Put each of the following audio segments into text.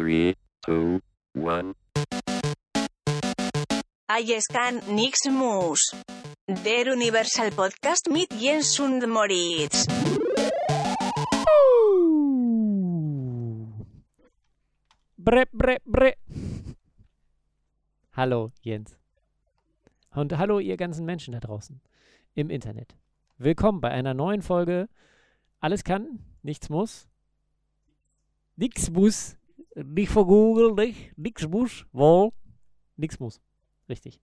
Three, two, one. Aiescan Nix Mus. Der Universal Podcast mit Jens und Moritz. Bre, bre, bre. Hallo, Jens. Und hallo, ihr ganzen Menschen da draußen im Internet. Willkommen bei einer neuen Folge Alles kann, nichts muss. Nix muss. Nicht vor Google, nicht. Nix muss. Wohl. Nix muss. Richtig.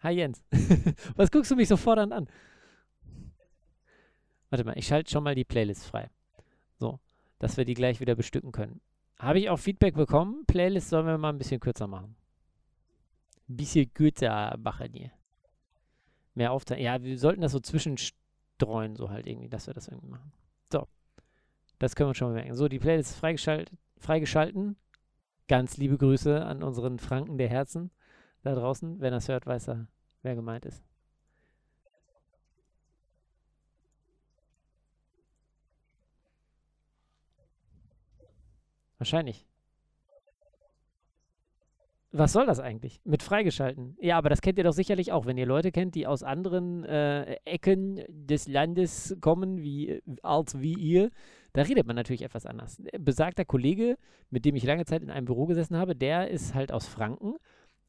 Hi Jens. Was guckst du mich so fordernd an? Warte mal, ich schalte schon mal die Playlist frei. So, dass wir die gleich wieder bestücken können. Habe ich auch Feedback bekommen? Playlist sollen wir mal ein bisschen kürzer machen. Ein bisschen kürzer machen hier. Mehr aufteilen. Ja, wir sollten das so zwischenstreuen, so halt irgendwie, dass wir das irgendwie machen. So. Das können wir schon mal merken. So, die Playlist ist freigeschaltet, freigeschalten. Ganz liebe Grüße an unseren Franken der Herzen da draußen. Wenn er es hört, weiß er, wer gemeint ist. Wahrscheinlich. Was soll das eigentlich? Mit freigeschalten. Ja, aber das kennt ihr doch sicherlich auch, wenn ihr Leute kennt, die aus anderen äh, Ecken des Landes kommen, wie, als wie ihr. Da redet man natürlich etwas anders. Besagter Kollege, mit dem ich lange Zeit in einem Büro gesessen habe, der ist halt aus Franken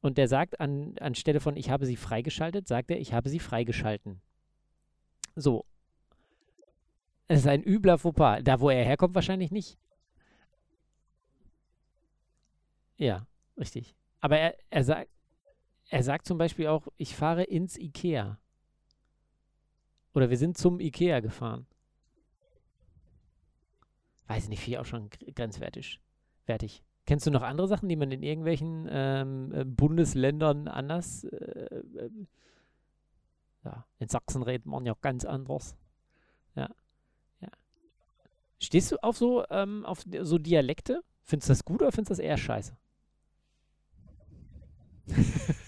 und der sagt an, anstelle von ich habe sie freigeschaltet, sagt er, ich habe sie freigeschalten. So. Es ist ein übler Fauxpas. Da, wo er herkommt, wahrscheinlich nicht. Ja, richtig. Aber er, er, sagt, er sagt zum Beispiel auch, ich fahre ins Ikea. Oder wir sind zum Ikea gefahren. Weiß ich nicht, ich auch schon gr- grenzwertig. Wertig. Kennst du noch andere Sachen, die man in irgendwelchen ähm, äh, Bundesländern anders. Äh, äh, ja, in Sachsen redet man ja ganz anders. Ja. ja. Stehst du auf so, ähm, auf so Dialekte? Findest du das gut oder findest du das eher scheiße?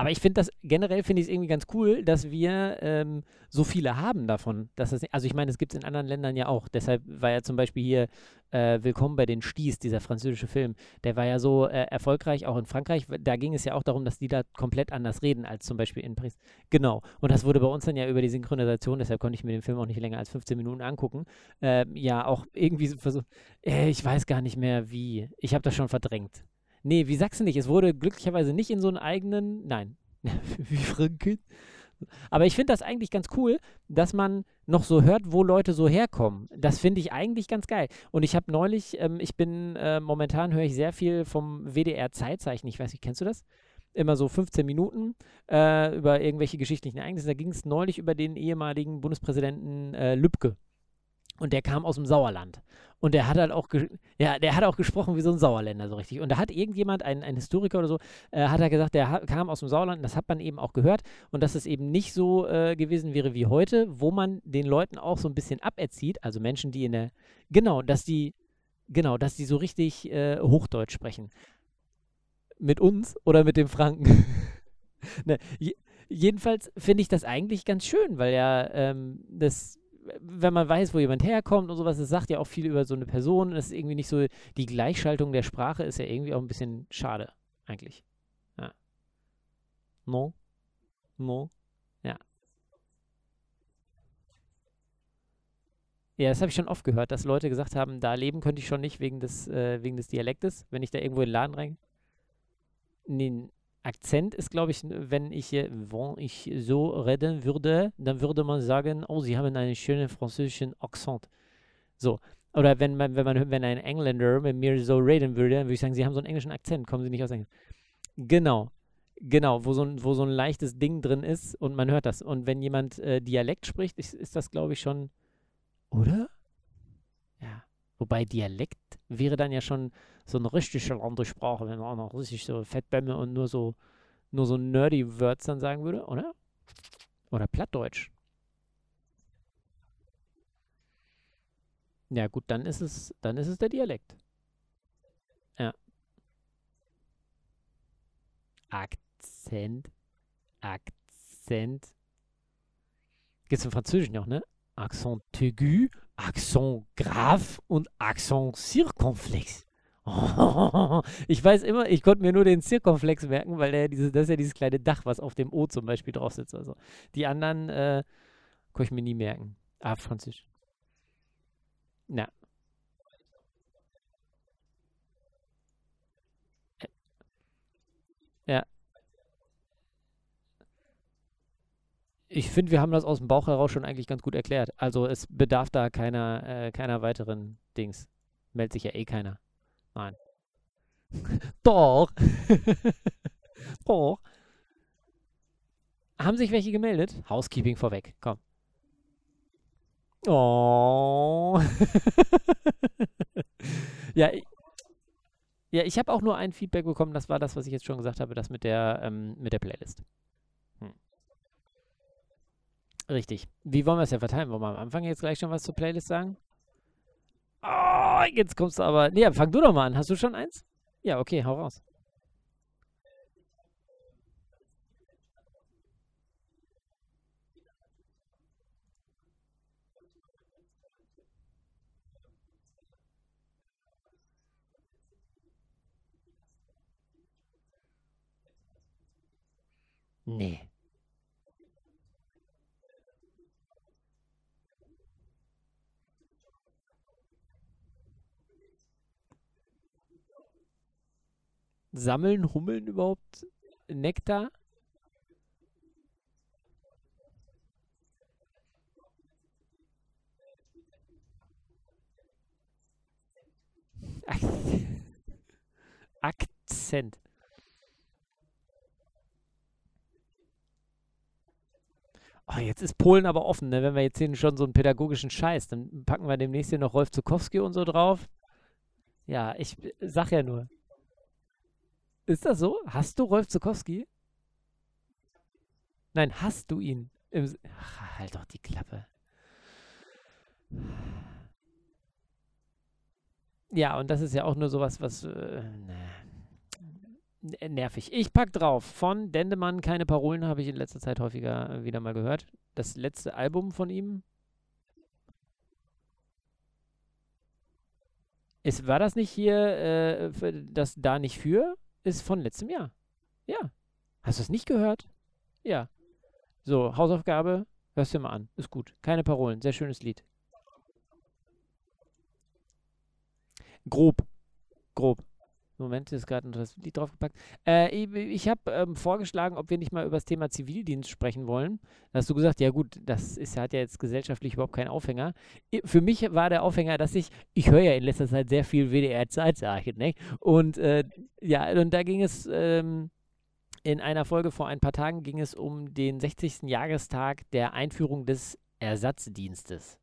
Aber ich finde das, generell finde ich es irgendwie ganz cool, dass wir ähm, so viele haben davon. Dass das, also ich meine, es gibt es in anderen Ländern ja auch. Deshalb war ja zum Beispiel hier äh, Willkommen bei den Sties, dieser französische Film. Der war ja so äh, erfolgreich, auch in Frankreich. Da ging es ja auch darum, dass die da komplett anders reden, als zum Beispiel in Paris. Genau. Und das wurde bei uns dann ja über die Synchronisation, deshalb konnte ich mir den Film auch nicht länger als 15 Minuten angucken. Ähm, ja, auch irgendwie so versucht. Äh, ich weiß gar nicht mehr wie. Ich habe das schon verdrängt. Nee, wie sagst du nicht? Es wurde glücklicherweise nicht in so einen eigenen. Nein. wie Franken. Aber ich finde das eigentlich ganz cool, dass man noch so hört, wo Leute so herkommen. Das finde ich eigentlich ganz geil. Und ich habe neulich, ähm, ich bin, äh, momentan höre ich sehr viel vom WDR Zeitzeichen. Ich weiß nicht, kennst du das? Immer so 15 Minuten äh, über irgendwelche geschichtlichen Ereignisse. Da ging es neulich über den ehemaligen Bundespräsidenten äh, Lübcke. Und der kam aus dem Sauerland. Und der hat halt auch, ja, der hat auch gesprochen wie so ein Sauerländer, so richtig. Und da hat irgendjemand, ein, ein Historiker oder so, äh, hat er gesagt, der kam aus dem Sauerland, das hat man eben auch gehört. Und dass es eben nicht so äh, gewesen wäre wie heute, wo man den Leuten auch so ein bisschen aberzieht, also Menschen, die in der, genau, dass die, genau, dass die so richtig äh, Hochdeutsch sprechen. Mit uns oder mit dem Franken. ne, je, jedenfalls finde ich das eigentlich ganz schön, weil ja ähm, das wenn man weiß, wo jemand herkommt und sowas, das sagt ja auch viel über so eine Person. Das ist irgendwie nicht so, die Gleichschaltung der Sprache ist ja irgendwie auch ein bisschen schade, eigentlich. Ja. No? No? Ja. Ja, das habe ich schon oft gehört, dass Leute gesagt haben, da leben könnte ich schon nicht wegen des, äh, wegen des Dialektes, wenn ich da irgendwo in den Laden rein. Nee, Akzent ist, glaube ich, wenn ich, äh, wenn ich so reden würde, dann würde man sagen, oh, Sie haben einen schönen französischen Akzent. So. Oder wenn man, wenn man, wenn ein Engländer mit mir so reden würde, dann würde ich sagen, Sie haben so einen englischen Akzent, kommen Sie nicht aus England. Genau. Genau, wo so, ein, wo so ein leichtes Ding drin ist und man hört das. Und wenn jemand äh, Dialekt spricht, ist, ist das, glaube ich, schon. Oder? Ja. Wobei Dialekt wäre dann ja schon so eine richtige andere Sprache, wenn man auch noch richtig so Fettbämme und nur so, nur so nerdy Words dann sagen würde, oder? Oder Plattdeutsch. Ja, gut, dann ist es, dann ist es der Dialekt. Ja. Akzent. Akzent. Gibt es im Französischen auch, ne? Accent aigu, Accent grave und Accent circonflex. Ich weiß immer, ich konnte mir nur den Zirkonflex merken, weil der diese, das ist ja dieses kleine Dach, was auf dem O zum Beispiel drauf sitzt. Also die anderen äh, konnte ich mir nie merken. Ah, Französisch. Na. Ja, ich finde, wir haben das aus dem Bauch heraus schon eigentlich ganz gut erklärt. Also es bedarf da keiner, äh, keiner weiteren Dings. Meldet sich ja eh keiner. Nein. Doch. Doch. Haben sich welche gemeldet? Housekeeping vorweg. Komm. Oh. ja, ich, ja, ich habe auch nur ein Feedback bekommen. Das war das, was ich jetzt schon gesagt habe, das mit der, ähm, mit der Playlist. Hm. Richtig. Wie wollen wir es ja verteilen? Wollen wir am Anfang jetzt gleich schon was zur Playlist sagen? Oh, jetzt kommst du aber. Nee, fang du doch mal an. Hast du schon eins? Ja, okay, hau raus. Nee. Sammeln Hummeln überhaupt Nektar? Akzent. Oh, jetzt ist Polen aber offen, ne? Wenn wir jetzt hier schon so einen pädagogischen Scheiß, dann packen wir demnächst hier noch Rolf Zukowski und so drauf. Ja, ich sag ja nur. Ist das so? Hast du Rolf Zukowski? Nein, hast du ihn? Ach, halt doch die Klappe. Ja, und das ist ja auch nur sowas, was äh, ne, nervig. Ich pack drauf. Von Dendemann, keine Parolen, habe ich in letzter Zeit häufiger äh, wieder mal gehört. Das letzte Album von ihm. Ist, war das nicht hier, äh, das da nicht für? Ist von letztem Jahr. Ja. Hast du es nicht gehört? Ja. So, Hausaufgabe, hörst dir mal an. Ist gut. Keine Parolen. Sehr schönes Lied. Grob. Grob. Moment, ist gerade noch das Lied draufgepackt. Äh, ich habe ähm, vorgeschlagen, ob wir nicht mal über das Thema Zivildienst sprechen wollen. Da hast du gesagt, ja gut, das ist, hat ja jetzt gesellschaftlich überhaupt keinen Aufhänger. Für mich war der Aufhänger, dass ich, ich höre ja in letzter Zeit sehr viel WDR-Zeitzeichen, ne? Und äh, ja, und da ging es ähm, in einer Folge vor ein paar Tagen ging es um den 60. Jahrestag der Einführung des Ersatzdienstes.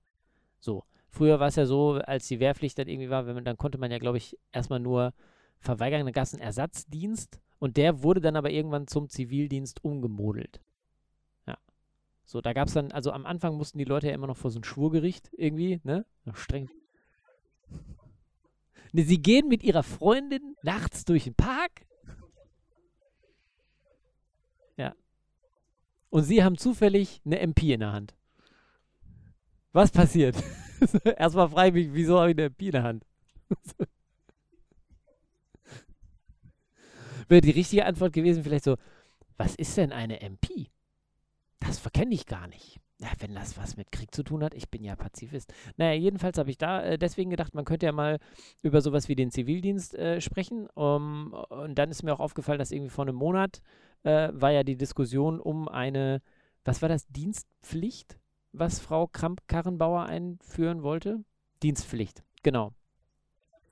So. Früher war es ja so, als die Wehrpflicht dann irgendwie war, wenn man, dann konnte man ja, glaube ich, erstmal nur verweigern, dann gab Ersatzdienst und der wurde dann aber irgendwann zum Zivildienst umgemodelt. Ja. So, da gab es dann, also am Anfang mussten die Leute ja immer noch vor so ein Schwurgericht irgendwie, ne? Streng. Ne, sie gehen mit ihrer Freundin nachts durch den Park. Ja. Und sie haben zufällig eine MP in der Hand. Was passiert? Erstmal frage ich mich, wieso habe ich eine MP in der Hand? Wäre die richtige Antwort gewesen, vielleicht so, was ist denn eine MP? Das verkenne ich gar nicht. Ja, wenn das was mit Krieg zu tun hat, ich bin ja Pazifist. Naja, jedenfalls habe ich da äh, deswegen gedacht, man könnte ja mal über sowas wie den Zivildienst äh, sprechen. Um, und dann ist mir auch aufgefallen, dass irgendwie vor einem Monat äh, war ja die Diskussion um eine, was war das, Dienstpflicht, was Frau Kramp-Karrenbauer einführen wollte? Dienstpflicht, genau.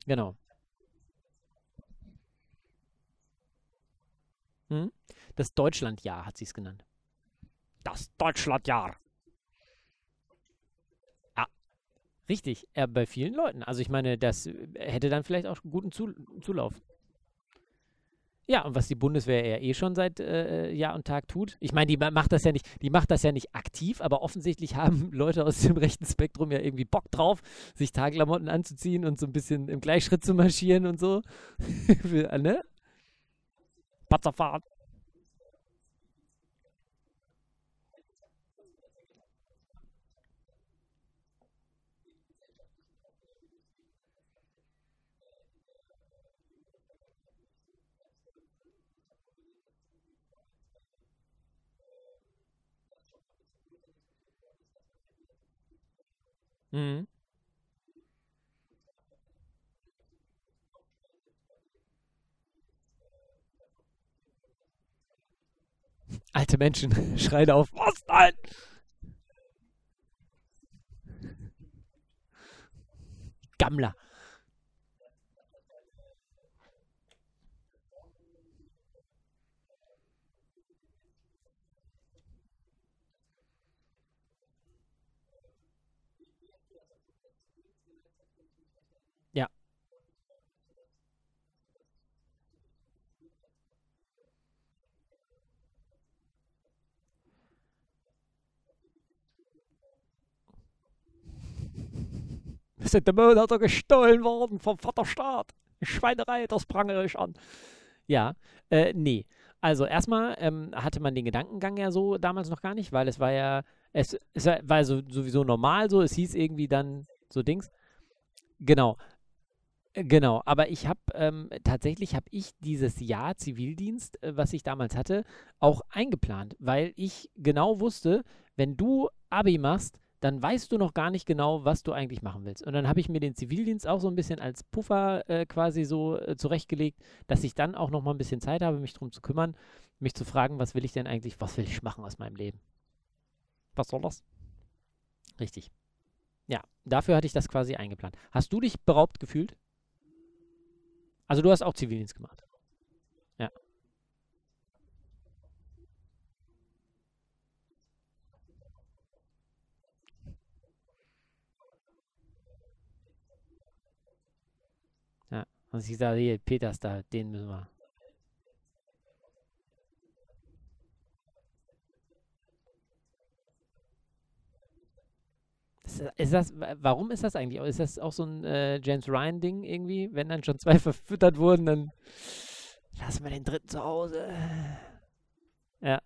Genau. Hm? Das Deutschlandjahr hat sie es genannt. Das Deutschlandjahr. Ah, richtig. Ja, bei vielen Leuten. Also ich meine, das äh, hätte dann vielleicht auch guten Zu Zulauf. Ja, und was die Bundeswehr ja eh schon seit äh, Jahr und Tag tut. Ich meine, die ma- macht das ja nicht, die macht das ja nicht aktiv, aber offensichtlich haben Leute aus dem rechten Spektrum ja irgendwie Bock drauf, sich Tagklamotten anzuziehen und so ein bisschen im Gleichschritt zu marschieren und so. Ne? Butterfahrt. Mhm. Alte Menschen schreien auf. Was? Nein! Gammler. Ja. Wir sind der Monate gestohlen worden vom Vaterstaat. Schweinerei, das prangere ich an. Ja, äh, nee. Also erstmal ähm, hatte man den Gedankengang ja so damals noch gar nicht, weil es war ja, es, es war war so, sowieso normal so, es hieß irgendwie dann so Dings. Genau, äh, genau. Aber ich habe ähm, tatsächlich habe ich dieses Jahr Zivildienst, äh, was ich damals hatte, auch eingeplant, weil ich genau wusste, wenn du Abi machst, dann weißt du noch gar nicht genau, was du eigentlich machen willst. Und dann habe ich mir den Zivildienst auch so ein bisschen als Puffer äh, quasi so äh, zurechtgelegt, dass ich dann auch noch mal ein bisschen Zeit habe, mich darum zu kümmern, mich zu fragen, was will ich denn eigentlich, was will ich machen aus meinem Leben? Was soll das? Richtig. Ja, dafür hatte ich das quasi eingeplant. Hast du dich beraubt gefühlt? Also du hast auch Zivildienst gemacht. Ja. Ja. Und ich sage, hier, Peters da, den müssen wir. Ist, das- warum ist das eigentlich? Ist das auch so ein äh, James Ryan-Ding irgendwie? Wenn dann schon zwei verfüttert wurden, dann lassen wir den dritten zu Hause. Ja.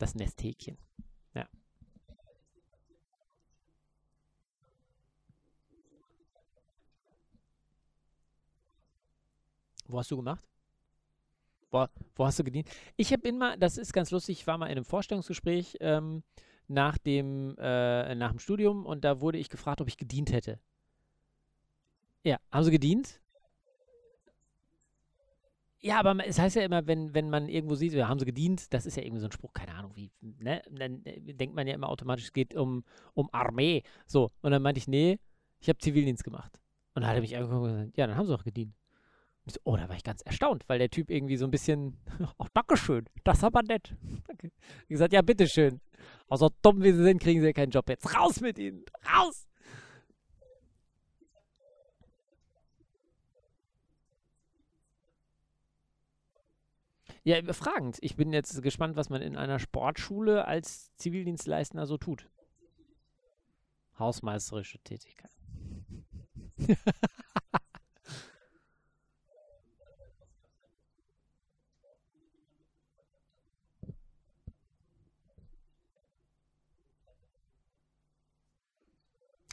Das Nesthäkchen. Ja. Wo hast du gemacht? Wo, wo hast du gedient? Ich habe immer, das ist ganz lustig, ich war mal in einem Vorstellungsgespräch ähm, nach dem, äh, nach dem Studium und da wurde ich gefragt, ob ich gedient hätte. Ja, haben sie gedient? Ja, aber es heißt ja immer, wenn, wenn man irgendwo sieht, wir haben sie gedient, das ist ja irgendwie so ein Spruch, keine Ahnung wie, ne? Dann äh, denkt man ja immer automatisch, es geht um, um Armee. So, und dann meinte ich, nee, ich habe Zivildienst gemacht. Und dann hat er mich angeguckt und gesagt, ja, dann haben sie doch gedient. Ich so, oh, da war ich ganz erstaunt, weil der Typ irgendwie so ein bisschen, ach, Dankeschön, das aber nett. Danke. Ich gesagt, ja, bitteschön. Aber so dumm wie sie sind, kriegen sie ja keinen Job jetzt. Raus mit ihnen, raus! Ja, fragend. Ich bin jetzt gespannt, was man in einer Sportschule als Zivildienstleistender so tut. Hausmeisterische Tätigkeit.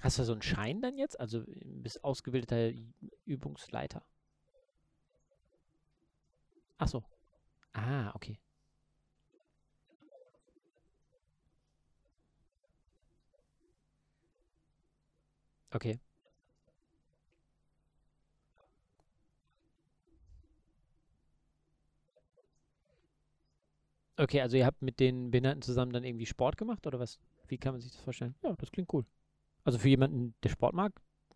Hast du so einen Schein dann jetzt? Also bist ausgebildeter Übungsleiter? Ach so. Ah, okay. Okay. Okay, also ihr habt mit den Behinderten zusammen dann irgendwie Sport gemacht oder was? Wie kann man sich das vorstellen? Ja, das klingt cool. Also für jemanden, der Sport mag,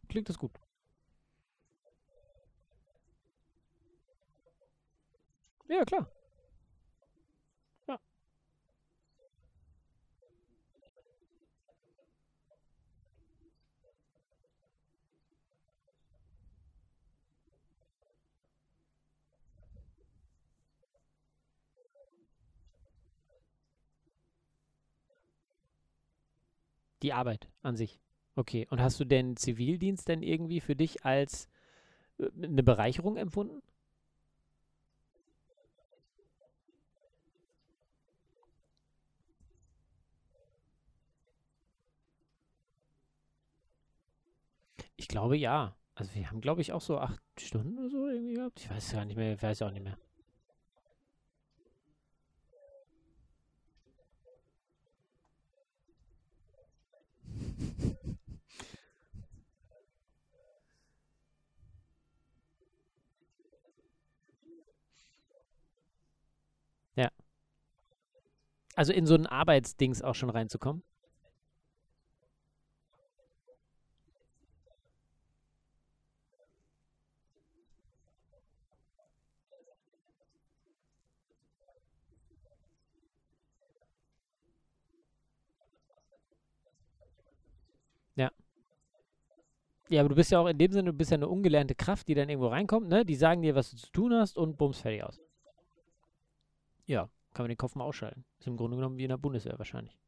klingt das gut. Ja, klar. Die Arbeit an sich. Okay. Und hast du denn Zivildienst denn irgendwie für dich als äh, eine Bereicherung empfunden? Ich glaube ja. Also wir haben, glaube ich, auch so acht Stunden oder so irgendwie gehabt. Ich weiß gar nicht mehr, ich weiß auch nicht mehr. Ja. Also in so ein Arbeitsdings auch schon reinzukommen. Ja, aber du bist ja auch in dem Sinne, du bist ja eine ungelernte Kraft, die dann irgendwo reinkommt, ne? Die sagen dir, was du zu tun hast und bums, fertig aus. Ja, kann man den Kopf mal ausschalten. Ist im Grunde genommen wie in der Bundeswehr wahrscheinlich.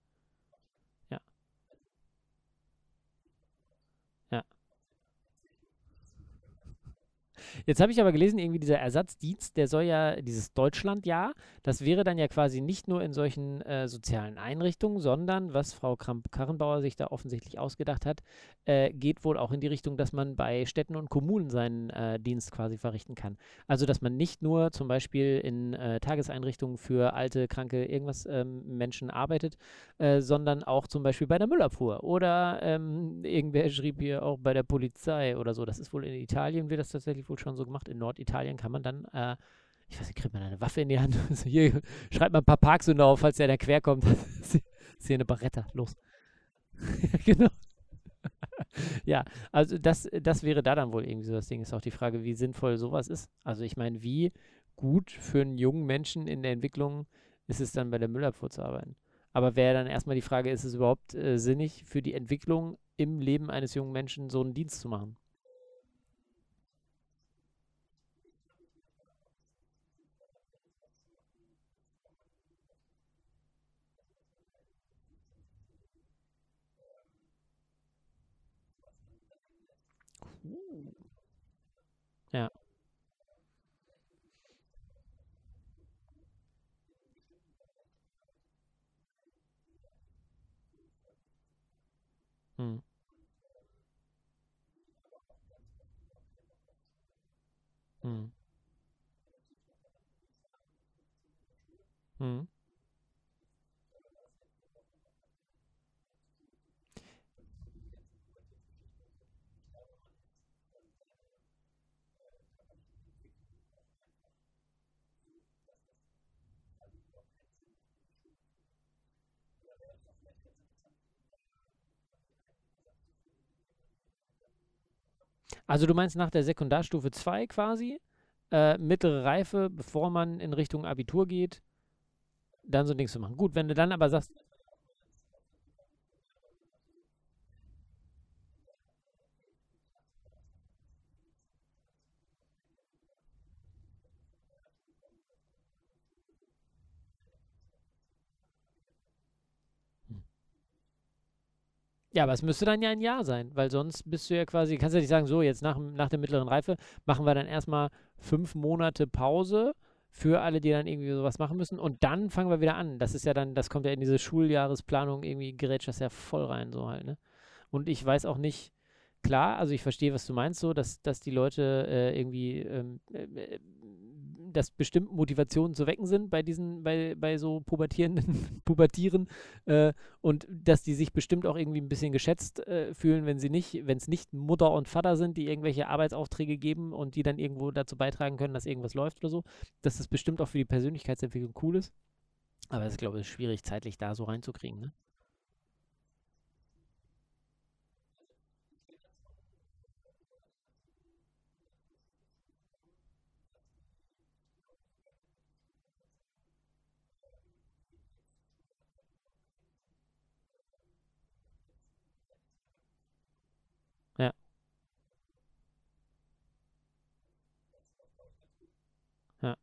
Jetzt habe ich aber gelesen, irgendwie dieser Ersatzdienst, der soll ja, dieses Deutschlandjahr, das wäre dann ja quasi nicht nur in solchen äh, sozialen Einrichtungen, sondern, was Frau Kramp-Karrenbauer sich da offensichtlich ausgedacht hat, äh, geht wohl auch in die Richtung, dass man bei Städten und Kommunen seinen äh, Dienst quasi verrichten kann. Also, dass man nicht nur zum Beispiel in äh, Tageseinrichtungen für alte, kranke, irgendwas ähm, Menschen arbeitet, äh, sondern auch zum Beispiel bei der Müllabfuhr oder ähm, irgendwer schrieb hier auch bei der Polizei oder so. Das ist wohl in Italien, wird das tatsächlich wohl schon so gemacht. In Norditalien kann man dann, äh, ich weiß nicht, kriegt man eine Waffe in die Hand. Also hier schreibt man ein paar Parksünder auf, falls der da querkommt. ist hier eine Barretta, los. genau. ja, also das, das wäre da dann wohl irgendwie so das Ding. Ist auch die Frage, wie sinnvoll sowas ist. Also ich meine, wie gut für einen jungen Menschen in der Entwicklung ist es dann bei der Müllabfuhr zu arbeiten. Aber wäre dann erstmal die Frage, ist es überhaupt äh, sinnig für die Entwicklung im Leben eines jungen Menschen so einen Dienst zu machen? Ja. Hm. Hm. Hm. Also du meinst nach der Sekundarstufe 2 quasi, äh, mittlere Reife, bevor man in Richtung Abitur geht, dann so ein Ding zu machen. Gut, wenn du dann aber sagst, Ja, aber es müsste dann ja ein Jahr sein, weil sonst bist du ja quasi, kannst du ja nicht sagen, so, jetzt nach, nach der mittleren Reife machen wir dann erstmal fünf Monate Pause für alle, die dann irgendwie sowas machen müssen und dann fangen wir wieder an. Das ist ja dann, das kommt ja in diese Schuljahresplanung, irgendwie gerät das ja voll rein, so halt, ne? Und ich weiß auch nicht, klar, also ich verstehe, was du meinst, so, dass, dass die Leute äh, irgendwie, ähm, äh, äh dass bestimmt Motivationen zu wecken sind bei diesen, bei, bei so pubertierenden, Pubertieren äh, und dass die sich bestimmt auch irgendwie ein bisschen geschätzt äh, fühlen, wenn sie nicht, wenn es nicht Mutter und Vater sind, die irgendwelche Arbeitsaufträge geben und die dann irgendwo dazu beitragen können, dass irgendwas läuft oder so, dass das bestimmt auch für die Persönlichkeitsentwicklung cool ist. Aber es ist, glaube ich, schwierig, zeitlich da so reinzukriegen, ne? Ja, ja.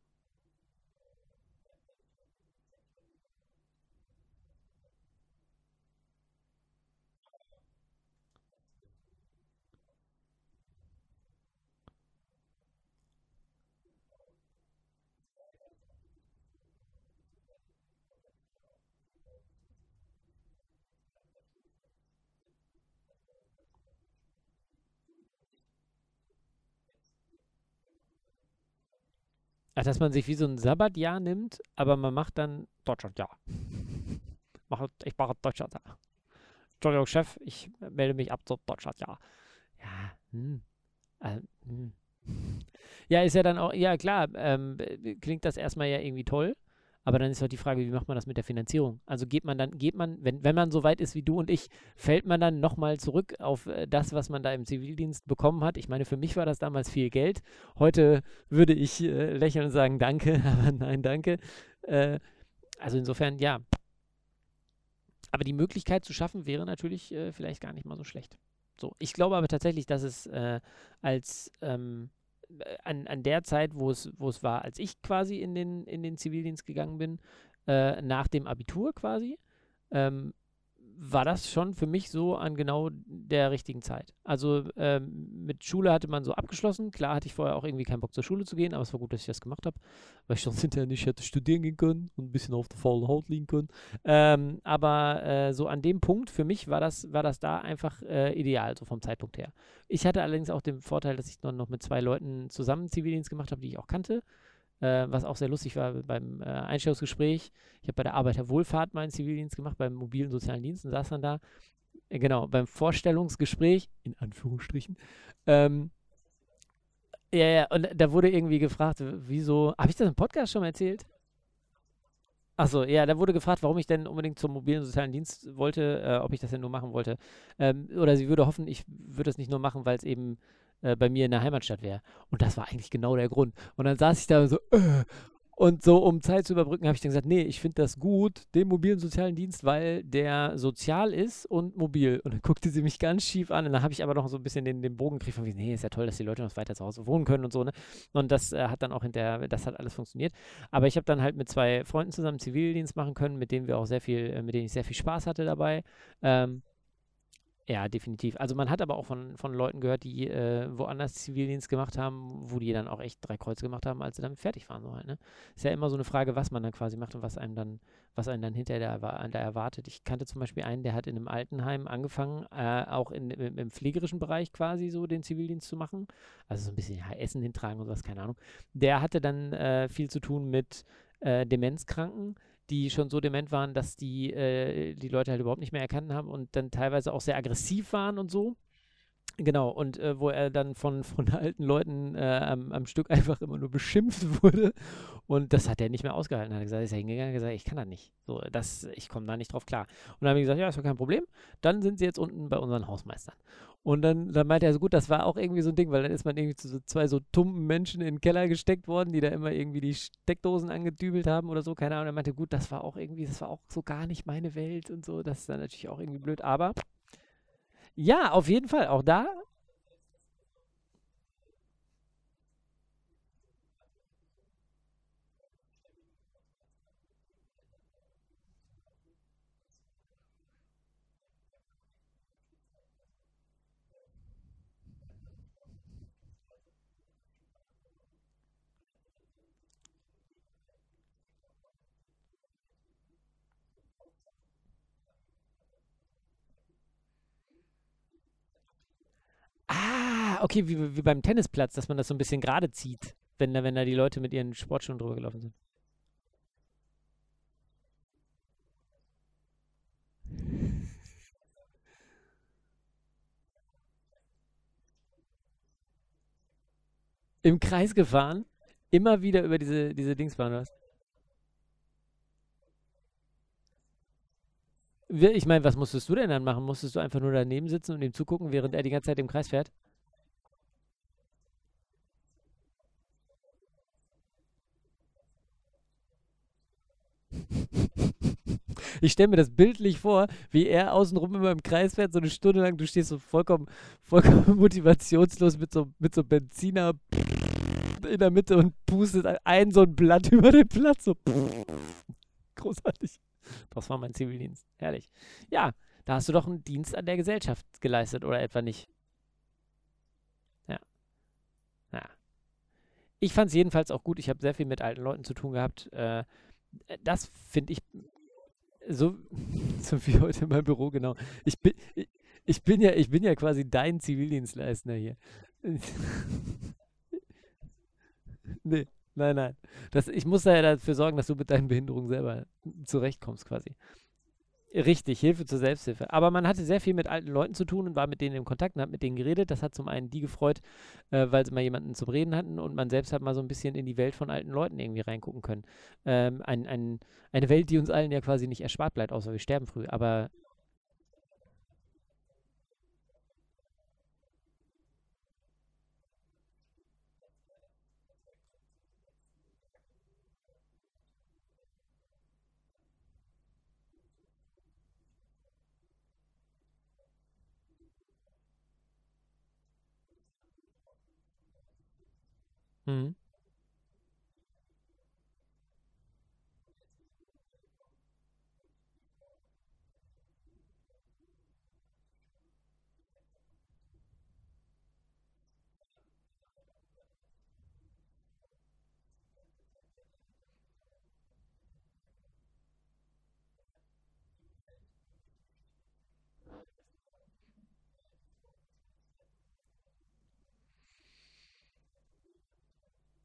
Ach, dass man sich wie so ein Sabbatjahr nimmt, aber man macht dann Deutschlandjahr. Ich mache Deutschlandjahr. Entschuldigung, Chef, ich melde mich ab zu Deutschlandjahr. Ja, hm. Äh, hm. Ja, ist ja dann auch, ja klar, ähm, klingt das erstmal ja irgendwie toll. Aber dann ist halt die Frage, wie macht man das mit der Finanzierung? Also geht man dann, geht man, wenn, wenn man so weit ist wie du und ich, fällt man dann nochmal zurück auf äh, das, was man da im Zivildienst bekommen hat? Ich meine, für mich war das damals viel Geld. Heute würde ich äh, lächeln und sagen, danke, aber nein, danke. Äh, also insofern, ja. Aber die Möglichkeit zu schaffen wäre natürlich äh, vielleicht gar nicht mal so schlecht. So, ich glaube aber tatsächlich, dass es äh, als ähm, äh, an, an der Zeit, wo es, wo es war, als ich quasi in den, in den Zivildienst gegangen bin, äh, nach dem Abitur quasi, ähm, war das schon für mich so an genau der richtigen Zeit. Also ähm, mit Schule hatte man so abgeschlossen. Klar hatte ich vorher auch irgendwie keinen Bock zur Schule zu gehen, aber es war gut, dass ich das gemacht habe, weil ich sonst hinterher nicht hätte studieren gehen können und ein bisschen auf der faulen Haut liegen können. Ähm, aber äh, so an dem Punkt, für mich war das, war das da einfach äh, ideal, so vom Zeitpunkt her. Ich hatte allerdings auch den Vorteil, dass ich dann noch mit zwei Leuten zusammen Zivildienst gemacht habe, die ich auch kannte äh, was auch sehr lustig war beim äh, Einstellungsgespräch. Ich habe bei der Arbeiterwohlfahrt meinen Zivildienst gemacht, beim mobilen sozialen Dienst und saß dann da. Äh, genau, beim Vorstellungsgespräch, in Anführungsstrichen. Ähm, ja, ja, und da wurde irgendwie gefragt, wieso, habe ich das im Podcast schon mal erzählt? Achso, ja, da wurde gefragt, warum ich denn unbedingt zum mobilen sozialen Dienst wollte, äh, ob ich das denn nur machen wollte. Ähm, oder sie würde hoffen, ich würde das nicht nur machen, weil es eben äh, bei mir in der Heimatstadt wäre. Und das war eigentlich genau der Grund. Und dann saß ich da so, äh, und so, um Zeit zu überbrücken, habe ich dann gesagt, nee, ich finde das gut, den mobilen sozialen Dienst, weil der sozial ist und mobil. Und dann guckte sie mich ganz schief an. Und dann habe ich aber noch so ein bisschen den, den Bogen gekriegt von, nee, ist ja toll, dass die Leute noch weiter zu Hause wohnen können und so. Ne? Und das äh, hat dann auch hinterher, das hat alles funktioniert. Aber ich habe dann halt mit zwei Freunden zusammen Zivildienst machen können, mit denen wir auch sehr viel, äh, mit denen ich sehr viel Spaß hatte dabei. Ähm, ja, definitiv. Also man hat aber auch von, von Leuten gehört, die äh, woanders Zivildienst gemacht haben, wo die dann auch echt drei Kreuze gemacht haben, als sie dann fertig waren. So halt, ne? Ist ja immer so eine Frage, was man dann quasi macht und was einem dann, was einen dann hinterher da, da erwartet. Ich kannte zum Beispiel einen, der hat in einem Altenheim angefangen, äh, auch in, im, im, pflegerischen Bereich quasi so den Zivildienst zu machen. Also so ein bisschen ja, Essen hintragen und sowas, keine Ahnung. Der hatte dann äh, viel zu tun mit äh, Demenzkranken die schon so dement waren, dass die, äh, die Leute halt überhaupt nicht mehr erkannt haben und dann teilweise auch sehr aggressiv waren und so. Genau, und äh, wo er dann von, von alten Leuten äh, am, am, Stück einfach immer nur beschimpft wurde. Und das hat er nicht mehr ausgehalten. Er hat gesagt, ist er hingegangen und gesagt, ich kann das nicht. So, das, ich komme da nicht drauf klar. Und dann habe ich gesagt, ja, ist doch kein Problem. Dann sind sie jetzt unten bei unseren Hausmeistern. Und dann, dann meinte er so, gut, das war auch irgendwie so ein Ding, weil dann ist man irgendwie zu so zwei so tumpen Menschen in den Keller gesteckt worden, die da immer irgendwie die Steckdosen angedübelt haben oder so, keine Ahnung. Er meinte, gut, das war auch irgendwie, das war auch so gar nicht meine Welt und so. Das ist dann natürlich auch irgendwie blöd. Aber ja, auf jeden Fall. Auch da okay, wie, wie beim Tennisplatz, dass man das so ein bisschen gerade zieht, wenn da, wenn da die Leute mit ihren Sportschuhen drüber gelaufen sind. Im Kreis gefahren, immer wieder über diese, diese Dingsbahn, was? Ich meine, was musstest du denn dann machen? Musstest du einfach nur daneben sitzen und ihm zugucken, während er die ganze Zeit im Kreis fährt? Ich stelle mir das bildlich vor, wie er außenrum immer im Kreis fährt, so eine Stunde lang. Du stehst so vollkommen, vollkommen motivationslos mit so, mit so Benziner in der Mitte und pustet ein so ein Blatt über den Platz. So. Großartig. Das war mein Zivildienst. Herrlich. Ja, da hast du doch einen Dienst an der Gesellschaft geleistet, oder etwa nicht? Ja. Ja. Ich fand es jedenfalls auch gut. Ich habe sehr viel mit alten Leuten zu tun gehabt. Äh, das finde ich so, so wie heute in meinem Büro, genau. Ich bin, ich, ich bin ja, ich bin ja quasi dein Zivildienstleister hier. nee. Nein, nein. Das, ich muss da ja dafür sorgen, dass du mit deinen Behinderungen selber zurechtkommst quasi. Richtig, Hilfe zur Selbsthilfe. Aber man hatte sehr viel mit alten Leuten zu tun und war mit denen im Kontakt und hat mit denen geredet. Das hat zum einen die gefreut, äh, weil sie mal jemanden zum Reden hatten und man selbst hat mal so ein bisschen in die Welt von alten Leuten irgendwie reingucken können. Ähm, ein, ein, eine Welt, die uns allen ja quasi nicht erspart bleibt, außer wir sterben früh. Aber Mhm.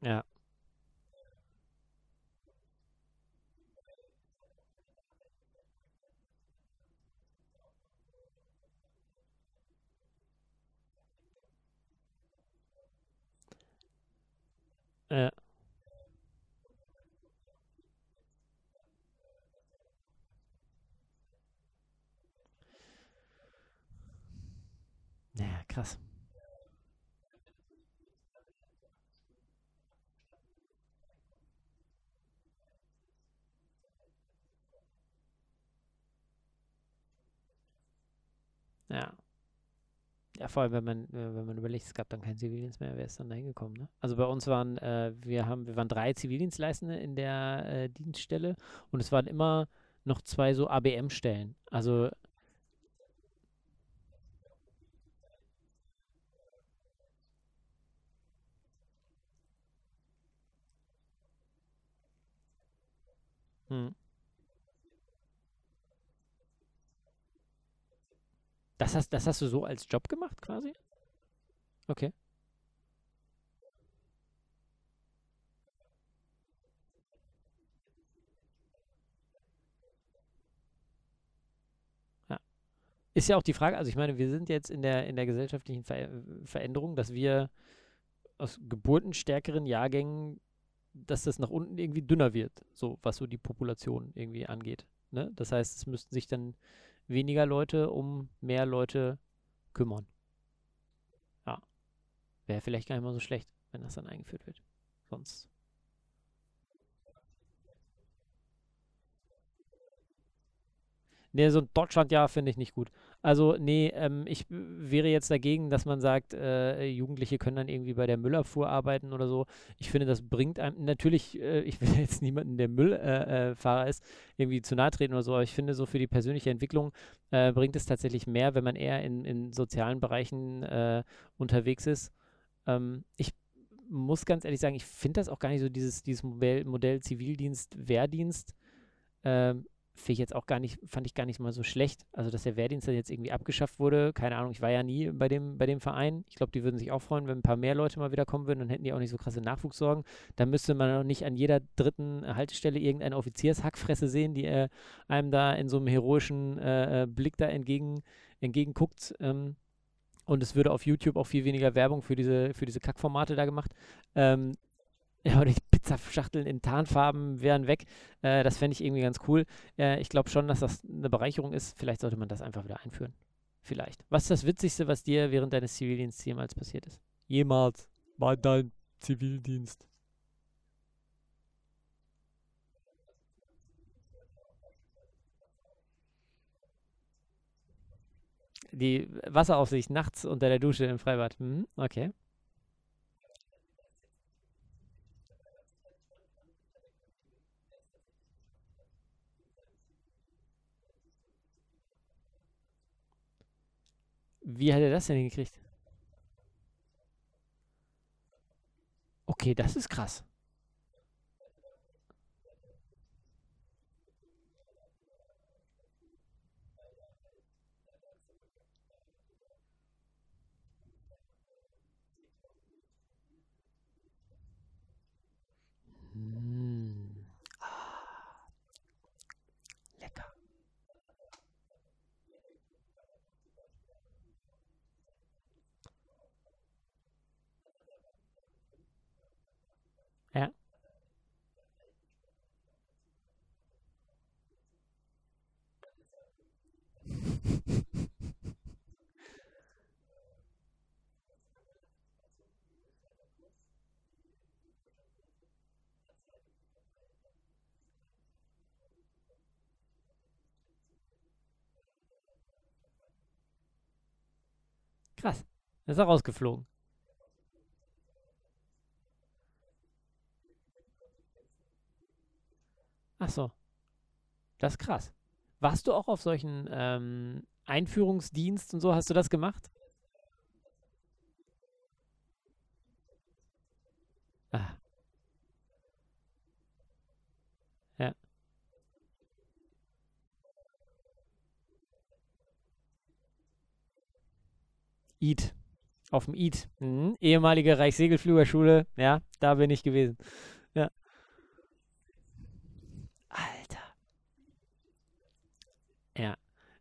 Ja, ja, ja, krass. Ja. Ja, vor allem, wenn man, äh, wenn man überlegt, es gab dann keinen Zivildienst mehr, wer ist dann da hingekommen, ne? Also bei uns waren, äh, wir haben, wir waren drei Zivildienstleistende in der äh, Dienststelle und es waren immer noch zwei so ABM-Stellen. Also, hm. Das hast, das hast du so als Job gemacht quasi? Okay. Ist ja auch die Frage, also ich meine, wir sind jetzt in der, in der gesellschaftlichen Ver Veränderung, dass wir aus geburtenstärkeren Jahrgängen, dass das nach unten irgendwie dünner wird, so was so die Population irgendwie angeht. Ne? Das heißt, es müssten sich dann weniger Leute um mehr Leute kümmern. Ja, wäre vielleicht gar nicht mal so schlecht, wenn das dann eingeführt wird. Sonst Nee, so ein Deutschlandjahr finde ich nicht gut. Also, nee, ähm, ich wäre jetzt dagegen, dass man sagt, äh, Jugendliche können dann irgendwie bei der Müllabfuhr arbeiten oder so. Ich finde, das bringt einem, natürlich, äh, ich will jetzt niemanden, der Müllfahrer äh, äh, ist, irgendwie zu nahe treten oder so, aber ich finde, so für die persönliche Entwicklung äh, bringt es tatsächlich mehr, wenn man eher in, in sozialen Bereichen äh, unterwegs ist. Ähm, ich muss ganz ehrlich sagen, ich finde das auch gar nicht so, dieses, dieses Modell, Modell Zivildienst, Wehrdienst. Ähm, finde ich jetzt auch gar nicht, fand ich gar nicht mal so schlecht. Also, dass der Wehrdienst dann jetzt irgendwie abgeschafft wurde, keine Ahnung, ich war ja nie bei dem, bei dem Verein. Ich glaube, die würden sich auch freuen, wenn ein paar mehr Leute mal wieder kommen würden, dann hätten die auch nicht so krasse Nachwuchssorgen. Da müsste man auch nicht an jeder dritten Haltestelle irgendeine Offiziershackfresse sehen, die äh, einem da in so einem heroischen äh, äh Blick da entgegen, entgegenguckt. Ähm, und es würde auf YouTube auch viel weniger Werbung für diese, für diese Kackformate da gemacht. Ähm, ja, oder die Pizzaschachteln in Tarnfarben wären weg. Äh, das fände ich irgendwie ganz cool. Äh, ich glaube schon, dass das eine Bereicherung ist. Vielleicht sollte man das einfach wieder einführen. Vielleicht. Was ist das Witzigste, was dir während deines Zivildienstes jemals passiert ist? Jemals bei deinem Zivildienst. Die Wasseraufsicht nachts unter der Dusche im Freibad. Mhm, okay. Wie hat er das denn hingekriegt? Okay, das ist krass. Krass. Dann ist er rausgeflogen. Ach so. Das ist krass. Warst du auch auf solchen ähm, Einführungsdienst und so? Hast du das gemacht? Ah, ja. Eid. Auf dem Eid. Mhm. Ehemalige Reichssegelflügerschule. Ja, da bin ich gewesen. Ja. Alter. Ja.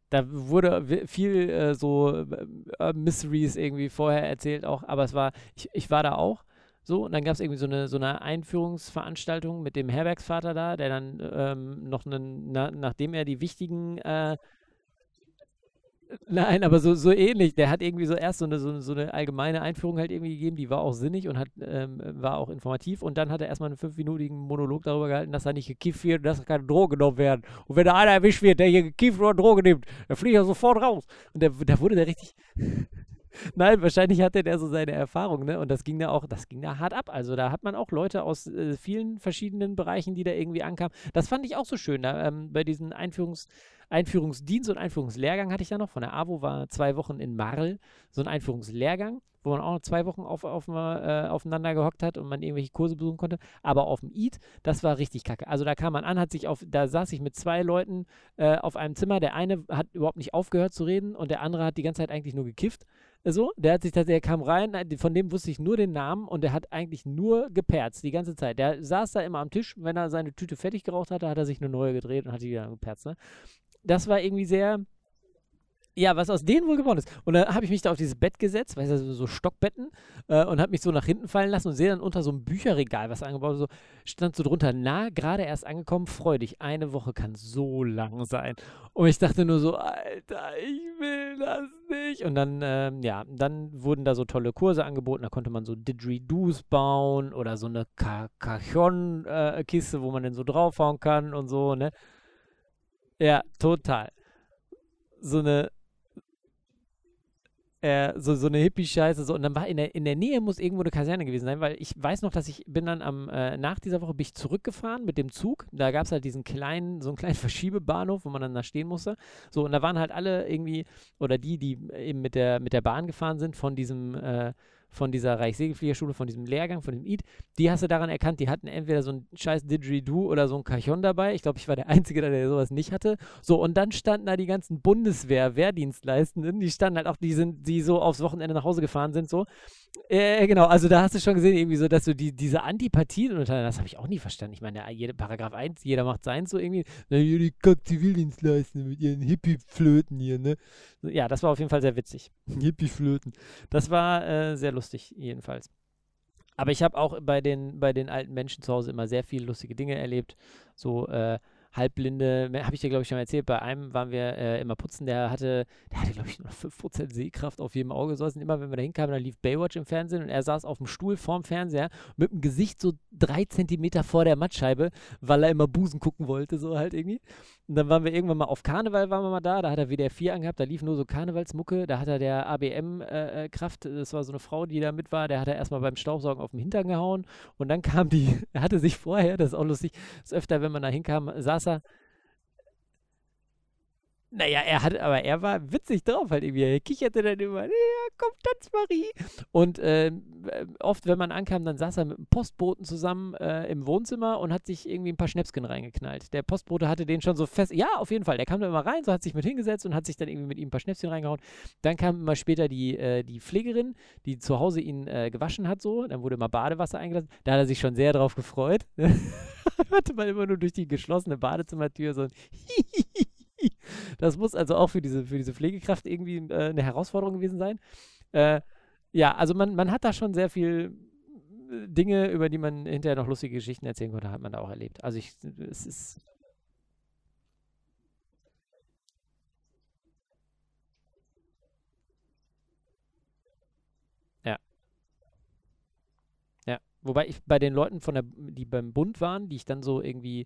Da wurde viel äh, so äh, äh, Mysteries irgendwie vorher erzählt auch, aber es war, ich, ich war da auch so und dann gab es irgendwie so eine, so eine Einführungsveranstaltung mit dem Herbergsvater da, der dann ähm, noch einen, na, nachdem er die wichtigen äh, Nein, aber so, so ähnlich. Der hat irgendwie so erst so eine, so, so eine allgemeine Einführung halt irgendwie gegeben, die war auch sinnig und hat, ähm, war auch informativ. Und dann hat er erstmal einen fünfminütigen Monolog darüber gehalten, dass da nicht gekifft wird und dass keine Drogen genommen werden. Und wenn da einer erwischt wird, der hier gekifft oder Droge nimmt, dann fliegt er sofort raus. Und da da wurde der richtig. Nein, wahrscheinlich hatte der so seine Erfahrung, ne? Und das ging da auch, das ging da hart ab. Also da hat man auch Leute aus äh, vielen verschiedenen Bereichen, die da irgendwie ankamen. Das fand ich auch so schön. Da, ähm, bei diesen Einführungs, Einführungsdienst und Einführungslehrgang hatte ich ja noch. Von der AWO war zwei Wochen in Marl, so ein Einführungslehrgang, wo man auch noch zwei Wochen auf, auf, äh, aufeinander gehockt hat und man irgendwelche Kurse besuchen konnte. Aber auf dem EAT, das war richtig kacke. Also da kam man an, hat sich auf, da saß ich mit zwei Leuten äh, auf einem Zimmer. Der eine hat überhaupt nicht aufgehört zu reden und der andere hat die ganze Zeit eigentlich nur gekifft. So, der hat sich der kam rein, äh, von dem wusste ich nur den Namen und der hat eigentlich nur geperzt die ganze Zeit. Der saß da immer am Tisch, wenn er seine Tüte fertig geraucht hatte, hat er sich eine neue gedreht und hat die wieder geperzt. Ne? Das war irgendwie sehr, ja, was aus denen wohl geworden ist. Und dann habe ich mich da auf dieses Bett gesetzt, weißt du, so, Stockbetten, äh, und habe mich so nach hinten fallen lassen und sehe dann unter so einem Bücherregal, was angebaut so, stand so drunter, na, gerade erst angekommen, freu dich, eine Woche kann so lang sein. Und ich dachte nur so, Alter, ich will das nicht. Und dann, ähm, ja, dann wurden da so tolle Kurse angeboten, da konnte man so Didgeridoos bauen oder so eine Cajon-Kiste, wo man dann so draufhauen kann und so, ne? Ja, total. So eine äh, so, so eine Hippie-Scheiße. So. Und dann war in der, in der Nähe muss irgendwo eine Kaserne gewesen sein, weil ich weiß noch, dass ich bin dann am, äh, nach dieser Woche bin ich zurückgefahren mit dem Zug. Da gab es halt diesen kleinen, so einen kleinen Verschiebebahnhof, wo man dann da stehen musste. So, und da waren halt alle irgendwie, oder die, die eben mit der, mit der Bahn gefahren sind von diesem, äh, von dieser Reichssegelfliegerschule, von diesem Lehrgang, von dem EAT, die hast du daran erkannt, die hatten entweder so ein scheiß Didgeridoo oder so ein Cajon dabei. Ich glaube, ich war der Einzige, der sowas nicht hatte. So, und dann standen da die ganzen Bundeswehr, Wehrdienstleistenden, die standen halt auch, die sind, die so aufs Wochenende nach Hause gefahren sind, so. Äh, genau, also da hast du schon gesehen, irgendwie so, dass du die, diese Antipathien untereinander, das habe ich auch nie verstanden. Ich meine, ja, jede, Paragraph 1, jeder macht seins so irgendwie. Na, hier die Kack-Zivildienstleistenden mit ihren Hippie-Flöten hier, ne? Ja, das war auf jeden Fall sehr witzig. Hippie-Flöten. Das war äh, sehr lustig, jedenfalls. Aber ich habe auch bei den, bei den alten Menschen zu Hause immer sehr viele lustige Dinge erlebt. So äh, Halbblinde, habe ich dir, glaube ich, schon mal erzählt. Bei einem waren wir äh, immer putzen, der hatte, der hatte, glaube ich, nur 5% Sehkraft auf jedem Auge. Und immer, wenn wir da hinkamen, dann lief Baywatch im Fernsehen und er saß auf dem Stuhl vorm Fernseher mit dem Gesicht so drei Zentimeter vor der Mattscheibe, weil er immer Busen gucken wollte, so halt irgendwie. Und dann waren wir irgendwann mal auf Karneval, waren wir mal da, da hat er WDR 4 angehabt, da lief nur so Karnevalsmucke, da hat er der ABM-Kraft, das war so eine Frau, die da mit war, der hat er erstmal beim Staubsaugen auf den Hintern gehauen und dann kam die, er hatte sich vorher, das ist auch lustig, das öfter, wenn man da hinkam, saß er, naja, er hat, aber er war witzig drauf halt irgendwie. Er kicherte dann immer, ja, komm, tanz Marie. Und ähm, äh, oft, wenn man ankam, dann saß er mit einem Postboten zusammen äh, im Wohnzimmer und hat sich irgendwie ein paar Schnäpsken reingeknallt. Der Postbote hatte den schon so fest, ja, auf jeden Fall. Der kam da immer rein, so hat sich mit hingesetzt und hat sich dann irgendwie mit ihm ein paar Schnäpschen reingehauen. Dann kam immer später die, äh, die Pflegerin, die zu Hause ihn äh, gewaschen hat, so. Dann wurde immer Badewasser eingelassen. Da hat er sich schon sehr drauf gefreut. Hörte man immer nur durch die geschlossene Badezimmertür so ein Das muss also auch für diese, für diese Pflegekraft irgendwie äh, eine Herausforderung gewesen sein. Äh, ja, also man, man hat da schon sehr viel äh, Dinge, über die man hinterher noch lustige Geschichten erzählen konnte, hat man da auch erlebt. Also ich, es ist, ja, ja. Wobei ich bei den Leuten von der, die beim Bund waren, die ich dann so irgendwie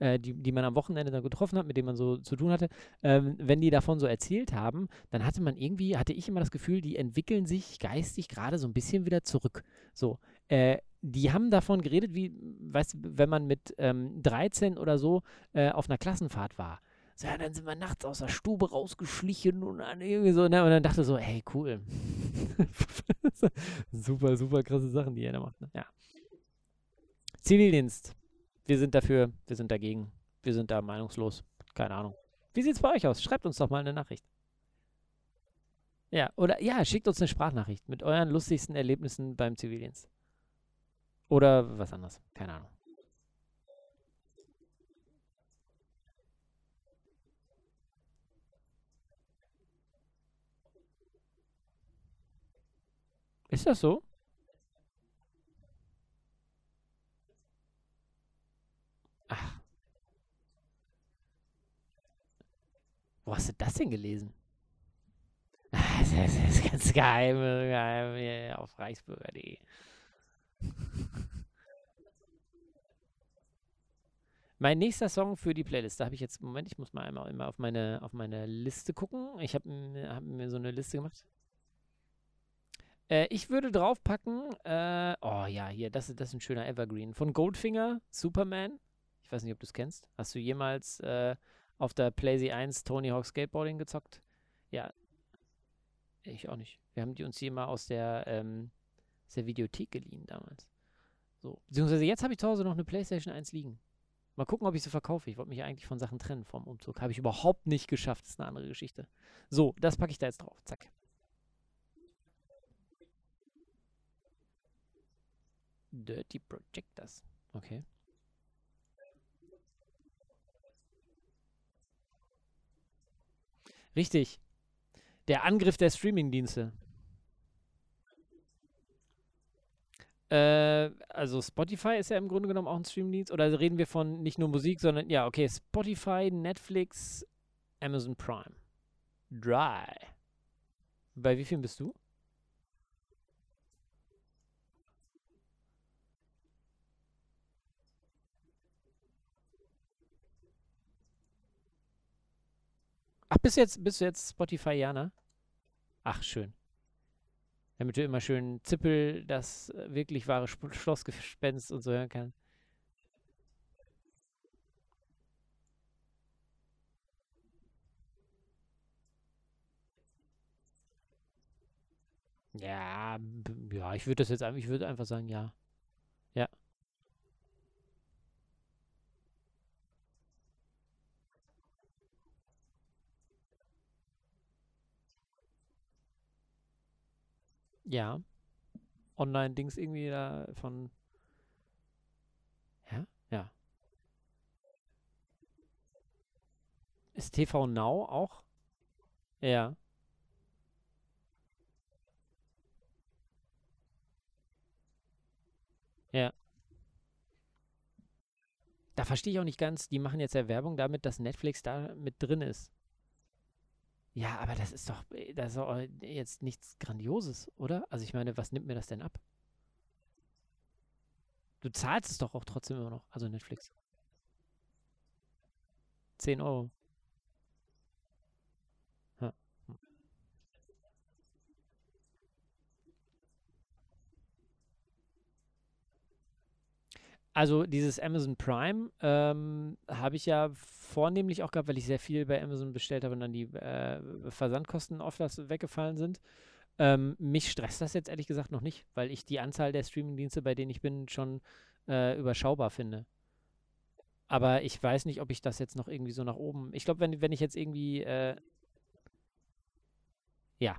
äh, die, die man am Wochenende dann getroffen hat, mit denen man so zu tun hatte, ähm, wenn die davon so erzählt haben, dann hatte man irgendwie, hatte ich immer das Gefühl, die entwickeln sich geistig gerade so ein bisschen wieder zurück. So, äh, die haben davon geredet, wie, weißt du, wenn man mit ähm, 13 oder so äh, auf einer Klassenfahrt war. So, ja, dann sind wir nachts aus der Stube rausgeschlichen und dann irgendwie so, ne? Und dann dachte so, hey, cool. super, super krasse Sachen, die er da macht. Ne? Ja. Zivildienst. Wir sind dafür, wir sind dagegen. Wir sind da meinungslos. Keine Ahnung. Wie sieht's bei euch aus? Schreibt uns doch mal eine Nachricht. Ja, oder ja, schickt uns eine Sprachnachricht mit euren lustigsten Erlebnissen beim Zivildienst. Oder was anderes. Keine Ahnung. Ist das so? Ach. Wo hast du das denn gelesen? Das ist ganz geheim, geheim hier auf reichsbürger.de. Mein nächster Song für die Playlist, da habe ich jetzt, Moment, ich muss mal einmal immer auf meine, auf meine Liste gucken. Ich habe hab mir so eine Liste gemacht. Äh, ich würde draufpacken, äh, oh ja, hier, das, das ist ein schöner Evergreen. Von Goldfinger, Superman. Ich weiß nicht, ob du es kennst. Hast du jemals äh, auf der PlayZ 1 Tony Hawk Skateboarding gezockt? Ja. Ich auch nicht. Wir haben die uns hier mal aus der, ähm, aus der Videothek geliehen damals. So. Beziehungsweise jetzt habe ich zu Hause noch eine PlayStation 1 liegen. Mal gucken, ob ich sie verkaufe. Ich wollte mich eigentlich von Sachen trennen vom Umzug. Habe ich überhaupt nicht geschafft. Das ist eine andere Geschichte. So, das packe ich da jetzt drauf. Zack. Dirty Projectors. Okay. Richtig. Der Angriff der Streamingdienste. Äh, also Spotify ist ja im Grunde genommen auch ein Streamingdienst. Oder reden wir von nicht nur Musik, sondern ja, okay, Spotify, Netflix, Amazon Prime. Dry. Bei wie vielen bist du? Ach, bist du jetzt, bist du jetzt Spotify-Jana? Ach, schön. Damit du immer schön Zippel, das äh, wirklich wahre Sp Schlossgespenst und so hören kannst. Ja, ja, ich würde das jetzt einfach, ich würde einfach sagen. Ja. Ja. Online-Dings irgendwie da von. Ja? Ja. Ist TV Now auch? Ja. Ja. Da verstehe ich auch nicht ganz, die machen jetzt ja Werbung damit, dass Netflix da mit drin ist. Ja, aber das ist doch, äh, das ist doch jetzt nichts Grandioses, oder? Also ich meine, was nimmt mir das denn ab? Du zahlst es doch auch trotzdem immer noch, also Netflix. 10 Euro. Also dieses Amazon Prime ähm, habe ich ja vornehmlich auch gehabt, weil ich sehr viel bei Amazon bestellt habe und dann die äh, Versandkosten oft weggefallen sind. Ähm, mich stresst das jetzt ehrlich gesagt noch nicht, weil ich die Anzahl der Streamingdienste, bei denen ich bin, schon äh, überschaubar finde. Aber ich weiß nicht, ob ich das jetzt noch irgendwie so nach oben. Ich glaube, wenn, wenn ich jetzt irgendwie. Äh, ja.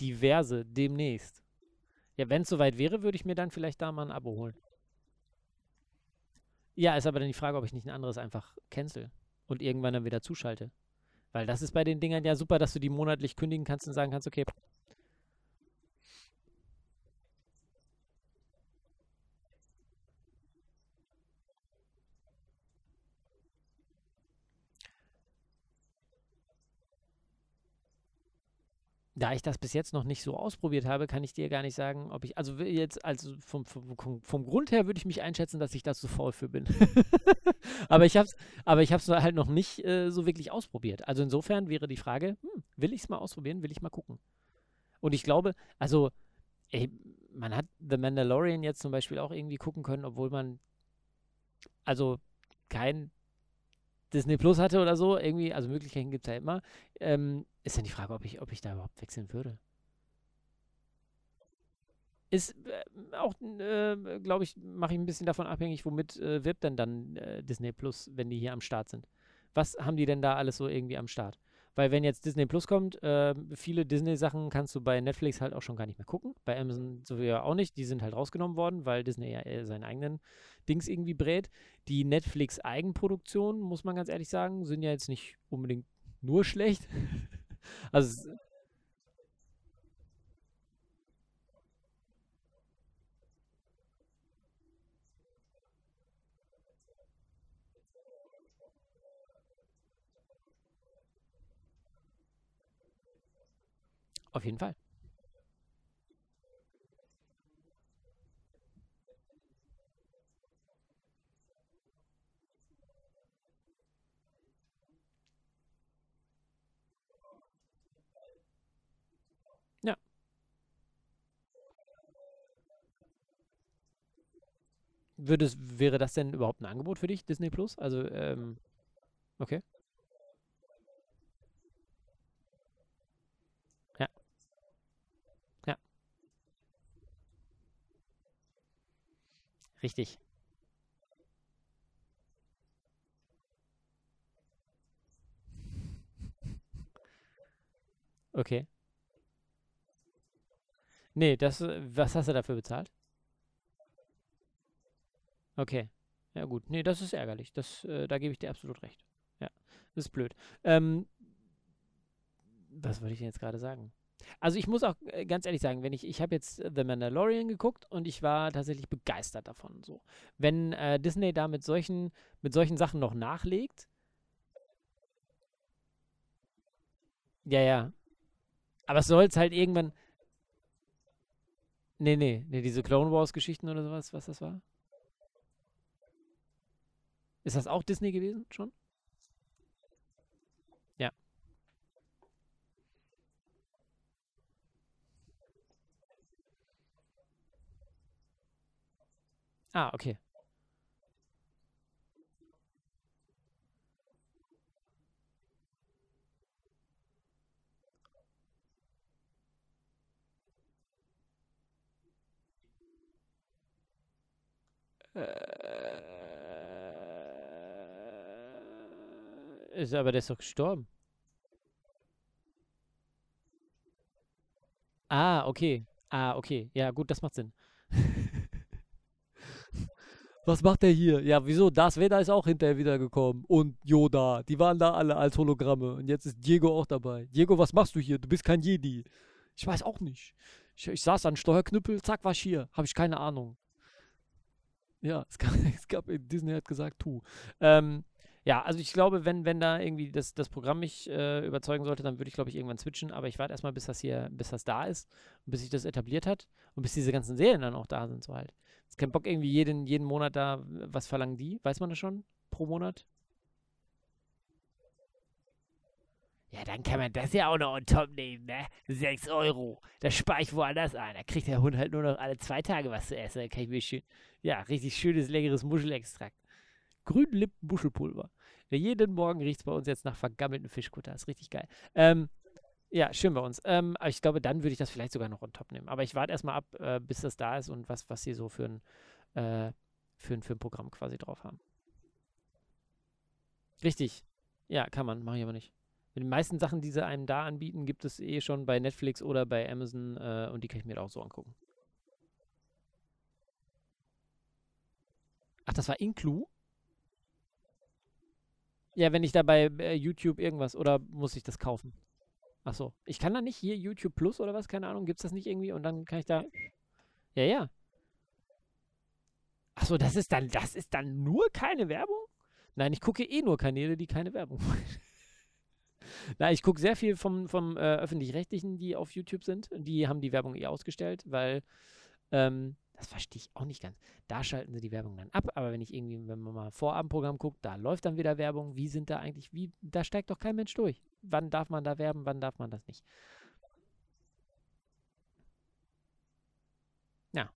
Diverse, demnächst. Ja, wenn es soweit wäre, würde ich mir dann vielleicht da mal ein Abo holen. Ja, ist aber dann die Frage, ob ich nicht ein anderes einfach cancel und irgendwann dann wieder zuschalte. Weil das ist bei den Dingern ja super, dass du die monatlich kündigen kannst und sagen kannst, okay. Da ich das bis jetzt noch nicht so ausprobiert habe, kann ich dir gar nicht sagen, ob ich, also jetzt, also vom, vom, vom Grund her würde ich mich einschätzen, dass ich da zu faul für bin. aber ich habe es aber ich hab's halt noch nicht äh, so wirklich ausprobiert. Also insofern wäre die Frage, hm, will ich es mal ausprobieren, will ich mal gucken. Und ich glaube, also, ey, man hat The Mandalorian jetzt zum Beispiel auch irgendwie gucken können, obwohl man, also kein Disney Plus hatte oder so, irgendwie, also Möglichkeiten gibt es ja immer, ähm, ist dann die Frage, ob ich, ob ich da überhaupt wechseln würde. Ist äh, auch, äh, glaube ich, mache ich ein bisschen davon abhängig, womit äh, wirbt denn dann äh, Disney Plus, wenn die hier am Start sind. Was haben die denn da alles so irgendwie am Start? Weil wenn jetzt Disney Plus kommt, äh, viele Disney-Sachen kannst du bei Netflix halt auch schon gar nicht mehr gucken. Bei Amazon so ja auch nicht. Die sind halt rausgenommen worden, weil Disney ja seinen eigenen Dings irgendwie brät. Die Netflix-Eigenproduktionen, muss man ganz ehrlich sagen, sind ja jetzt nicht unbedingt nur schlecht. also Auf jeden Fall. Ja. Würdest, wäre das denn überhaupt ein Angebot für dich, Disney Plus? Also, ähm, okay. Richtig. Okay. Nee, das, was hast du dafür bezahlt? Okay. Ja gut. Nee, das ist ärgerlich. Das, äh, da gebe ich dir absolut recht. Ja, das ist blöd. Ähm, was wollte ich denn jetzt gerade sagen? Also ich muss auch äh, ganz ehrlich sagen, wenn ich, ich habe jetzt The Mandalorian geguckt und ich war tatsächlich begeistert davon. So. Wenn äh, Disney da mit solchen, mit solchen Sachen noch nachlegt, ja, ja. Aber es soll es halt irgendwann. Nee, nee, nee, diese Clone Wars-Geschichten oder sowas, was das war? Ist das auch Disney gewesen schon? Ah, okay. Äh, ist aber der ist doch gestorben. Ah, okay. Ah, okay. Ja, gut, das macht Sinn. Was macht der hier? Ja, wieso? Darth Vader ist auch hinterher wiedergekommen. Und Yoda. Die waren da alle als Hologramme. Und jetzt ist Diego auch dabei. Diego, was machst du hier? Du bist kein Jedi. Ich weiß auch nicht. Ich, ich saß an Steuerknüppel, zack, war ich hier. Habe ich keine Ahnung. Ja, es gab, es gab Disney hat gesagt, tu. Ähm, ja, also ich glaube, wenn, wenn da irgendwie das, das Programm mich äh, überzeugen sollte, dann würde ich, glaube ich, irgendwann switchen. Aber ich warte erstmal, bis das hier, bis das da ist und bis sich das etabliert hat und bis diese ganzen Serien dann auch da sind, so halt. Ist kein Bock, irgendwie jeden, jeden Monat da, was verlangen die? Weiß man das schon? Pro Monat? Ja, dann kann man das ja auch noch on top nehmen, ne? 6 Euro. Das spare ich woanders ein. Da kriegt der Hund halt nur noch alle zwei Tage was zu essen. Da kann ich mir schön, ja, richtig schönes, leckeres Muschelextrakt. Grünlippen-Muschelpulver. Jeden Morgen riecht es bei uns jetzt nach vergammelten Fischkutter. Ist richtig geil. Ähm, ja, schön bei uns. Ähm, aber ich glaube, dann würde ich das vielleicht sogar noch on top nehmen. Aber ich warte erstmal ab, äh, bis das da ist und was, was sie so für ein, äh, für ein, für ein Programm quasi drauf haben. Richtig. Ja, kann man. Mache ich aber nicht. Die meisten Sachen, die sie einem da anbieten, gibt es eh schon bei Netflix oder bei Amazon äh, und die kann ich mir auch so angucken. Ach, das war Inclu? Ja, wenn ich da bei äh, YouTube irgendwas oder muss ich das kaufen? Ach so. Ich kann da nicht hier YouTube Plus oder was? Keine Ahnung. Gibt es das nicht irgendwie? Und dann kann ich da. Ja, ja. Ach so, das ist dann, das ist dann nur keine Werbung? Nein, ich gucke eh nur Kanäle, die keine Werbung machen. Na, ich gucke sehr viel vom, vom äh, Öffentlich-Rechtlichen, die auf YouTube sind. Die haben die Werbung eh ausgestellt, weil ähm, das verstehe ich auch nicht ganz. Da schalten sie die Werbung dann ab, aber wenn ich irgendwie, wenn man mal Vorabendprogramm guckt, da läuft dann wieder Werbung. Wie sind da eigentlich, wie, da steigt doch kein Mensch durch. Wann darf man da werben, wann darf man das nicht? Ja.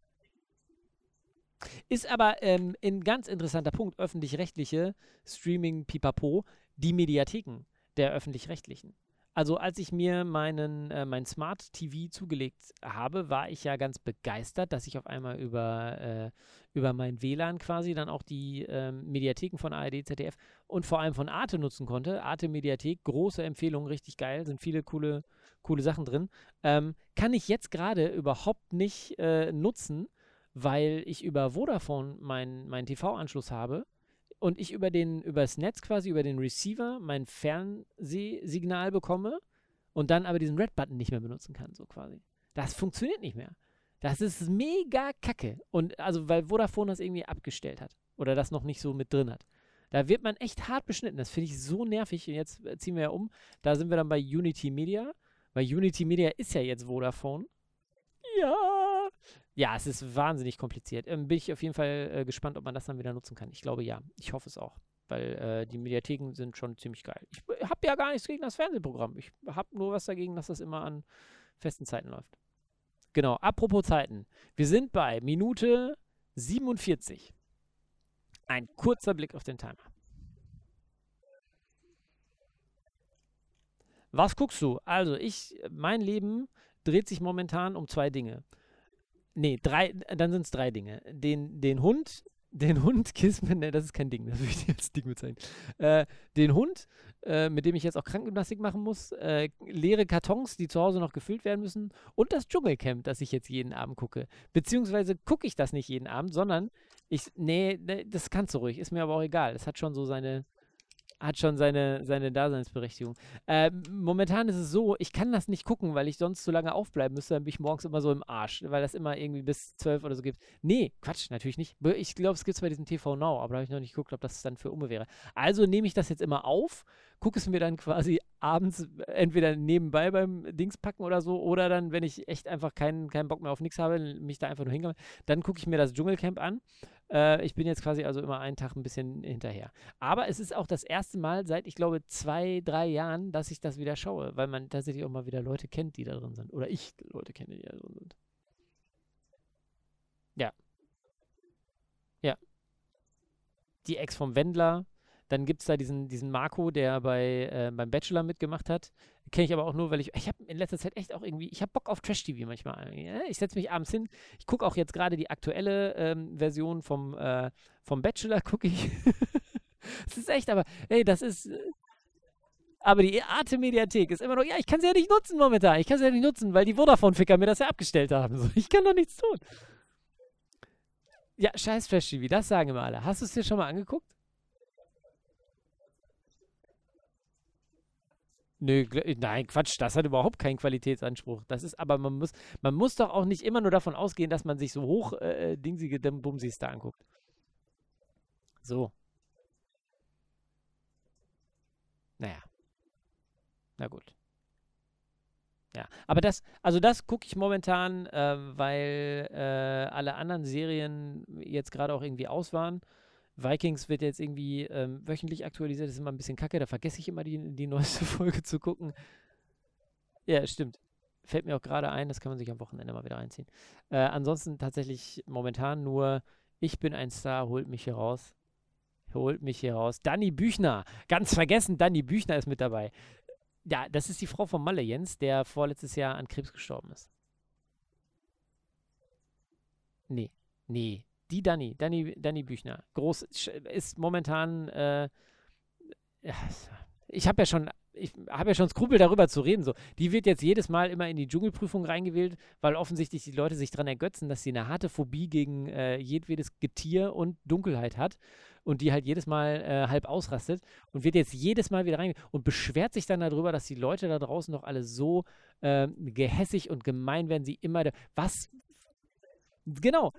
Ist aber ähm, ein ganz interessanter Punkt, öffentlich-rechtliche Streaming Pipapo, die Mediatheken der öffentlich-rechtlichen. Also als ich mir meinen äh, mein Smart TV zugelegt habe, war ich ja ganz begeistert, dass ich auf einmal über, äh, über mein WLAN quasi dann auch die äh, Mediatheken von ARD, ZDF und vor allem von Arte nutzen konnte. Arte Mediathek, große Empfehlung, richtig geil, sind viele coole, coole Sachen drin. Ähm, kann ich jetzt gerade überhaupt nicht äh, nutzen, weil ich über Vodafone meinen mein TV-Anschluss habe und ich über den, übers Netz quasi, über den Receiver mein Fernsehsignal bekomme und dann aber diesen Red-Button nicht mehr benutzen kann, so quasi. Das funktioniert nicht mehr. Das ist mega kacke. Und also, weil Vodafone das irgendwie abgestellt hat oder das noch nicht so mit drin hat. Da wird man echt hart beschnitten. Das finde ich so nervig. Und jetzt ziehen wir ja um. Da sind wir dann bei Unity Media. Weil Unity Media ist ja jetzt Vodafone. Ja. Ja, es ist wahnsinnig kompliziert. Ähm, bin ich auf jeden Fall äh, gespannt, ob man das dann wieder nutzen kann. Ich glaube ja. Ich hoffe es auch. Weil äh, die Mediatheken sind schon ziemlich geil. Ich habe ja gar nichts gegen das Fernsehprogramm. Ich habe nur was dagegen, dass das immer an festen Zeiten läuft. Genau, apropos Zeiten. Wir sind bei Minute 47. Ein kurzer Blick auf den Timer. Was guckst du? Also, ich, mein Leben dreht sich momentan um zwei Dinge. Nee, drei, dann sind es drei Dinge. Den, den Hund, den Hund Kismen, ne, das ist kein Ding, das würde ich jetzt Ding bezeichnen. Äh, den Hund, äh, mit dem ich jetzt auch Krankengymnastik machen muss, äh, leere Kartons, die zu Hause noch gefüllt werden müssen und das Dschungelcamp, das ich jetzt jeden Abend gucke. Beziehungsweise gucke ich das nicht jeden Abend, sondern ich, nee, nee, das kannst du ruhig, ist mir aber auch egal. Es hat schon so seine, hat schon seine, seine Daseinsberechtigung. Ähm, momentan ist es so, ich kann das nicht gucken, weil ich sonst zu lange aufbleiben müsste, dann bin ich morgens immer so im Arsch, weil das immer irgendwie bis zwölf oder so gibt. Nee, Quatsch, natürlich nicht. Ich glaube, es gibt es bei diesem TV Now, aber da habe ich noch nicht geguckt, ob das dann für Umme wäre. Also nehme ich das jetzt immer auf, gucke es mir dann quasi abends entweder nebenbei beim Dings packen oder so, oder dann, wenn ich echt einfach keinen, keinen Bock mehr auf nichts habe, mich da einfach nur hingehe, dann gucke ich mir das Dschungelcamp an. Äh, ich bin jetzt quasi also immer einen Tag ein bisschen hinterher. Aber es ist auch das erste Mal seit, ich glaube, zwei, drei Jahren, dass ich das wieder schaue, weil man tatsächlich auch mal wieder Leute kennt, die da drin sind. Oder ich Leute kenne, die da drin sind. Ja. Ja. Die Ex vom Wendler, dann gibt es da diesen, diesen Marco, der bei, äh, beim Bachelor mitgemacht hat. Kenne ich aber auch nur, weil ich, ich habe in letzter Zeit echt auch irgendwie, ich habe Bock auf Trash-TV manchmal. Ich setze mich abends hin. Ich gucke auch jetzt gerade die aktuelle ähm, Version vom, äh, vom Bachelor, gucke ich. das ist echt, aber, ey, das ist. Aber die Arte-Mediathek ist immer noch, ja, ich kann sie ja nicht nutzen momentan. Ich kann sie ja nicht nutzen, weil die Vodafone-Ficker mir das ja abgestellt haben. So, ich kann doch nichts tun. Ja, scheiß Trash-TV, das sagen immer alle. Hast du es dir schon mal angeguckt? Nö, nein, Quatsch, das hat überhaupt keinen Qualitätsanspruch. Das ist, aber man muss, man muss doch auch nicht immer nur davon ausgehen, dass man sich so hoch äh, äh dingsige Bumsis da anguckt. So. Naja. Na gut. Ja, aber das, also das gucke ich momentan, äh, weil äh, alle anderen Serien jetzt gerade auch irgendwie aus waren. Vikings wird jetzt irgendwie ähm, wöchentlich aktualisiert. Das ist immer ein bisschen kacke. Da vergesse ich immer die, die neueste Folge zu gucken. Ja, stimmt. Fällt mir auch gerade ein. Das kann man sich am Wochenende mal wieder einziehen. Äh, ansonsten tatsächlich momentan nur Ich bin ein Star, holt mich hier raus. Holt mich hier raus. Danny Büchner. Ganz vergessen, Danny Büchner ist mit dabei. Ja, das ist die Frau von Malle Jens, der vorletztes Jahr an Krebs gestorben ist. Nee, nee, die Dani, Dani, Dani Büchner, groß, ist momentan, äh, ich habe ja schon, ich habe ja schon Skrupel darüber zu reden. So, die wird jetzt jedes Mal immer in die Dschungelprüfung reingewählt, weil offensichtlich die Leute sich daran ergötzen, dass sie eine harte Phobie gegen äh, jedwedes Getier und Dunkelheit hat und die halt jedes Mal äh, halb ausrastet und wird jetzt jedes Mal wieder rein und beschwert sich dann darüber, dass die Leute da draußen doch alle so äh, gehässig und gemein werden. Sie immer, was? Genau,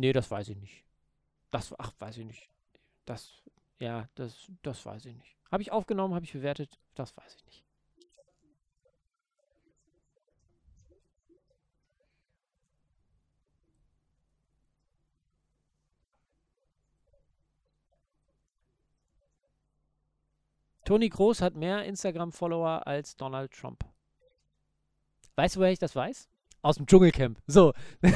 Nee, das weiß ich nicht. Das, ach, weiß ich nicht. Das, ja, das, das weiß ich nicht. Habe ich aufgenommen, habe ich bewertet? Das weiß ich nicht. Toni Groß hat mehr Instagram-Follower als Donald Trump. Weißt du, woher ich das weiß? Aus dem Dschungelcamp. So.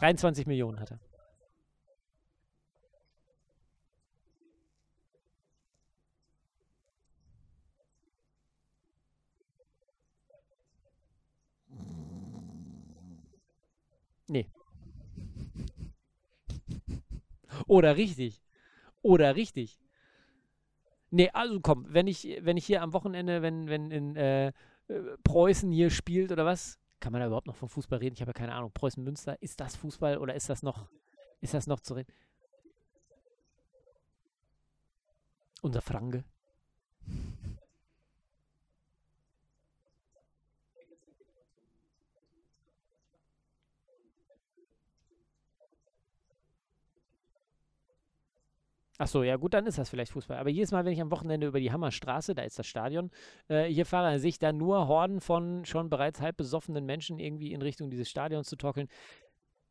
23 Millionen hat er. Nee. Oder richtig. Oder richtig. Nee, also komm, wenn ich, wenn ich hier am Wochenende, wenn, wenn in äh, äh, Preußen hier spielt oder was, kann man da überhaupt noch von Fußball reden? Ich habe ja keine Ahnung. Preußen Münster, ist das Fußball oder ist das noch, ist das noch zu reden? Unser Franke. Ach so, ja gut, dann ist das vielleicht Fußball. Aber jedes Mal, wenn ich am Wochenende über die Hammerstraße, da ist das Stadion, äh, hier fahre, sehe ich da nur Horden von schon bereits halb besoffenen Menschen irgendwie in Richtung dieses Stadions zu torkeln.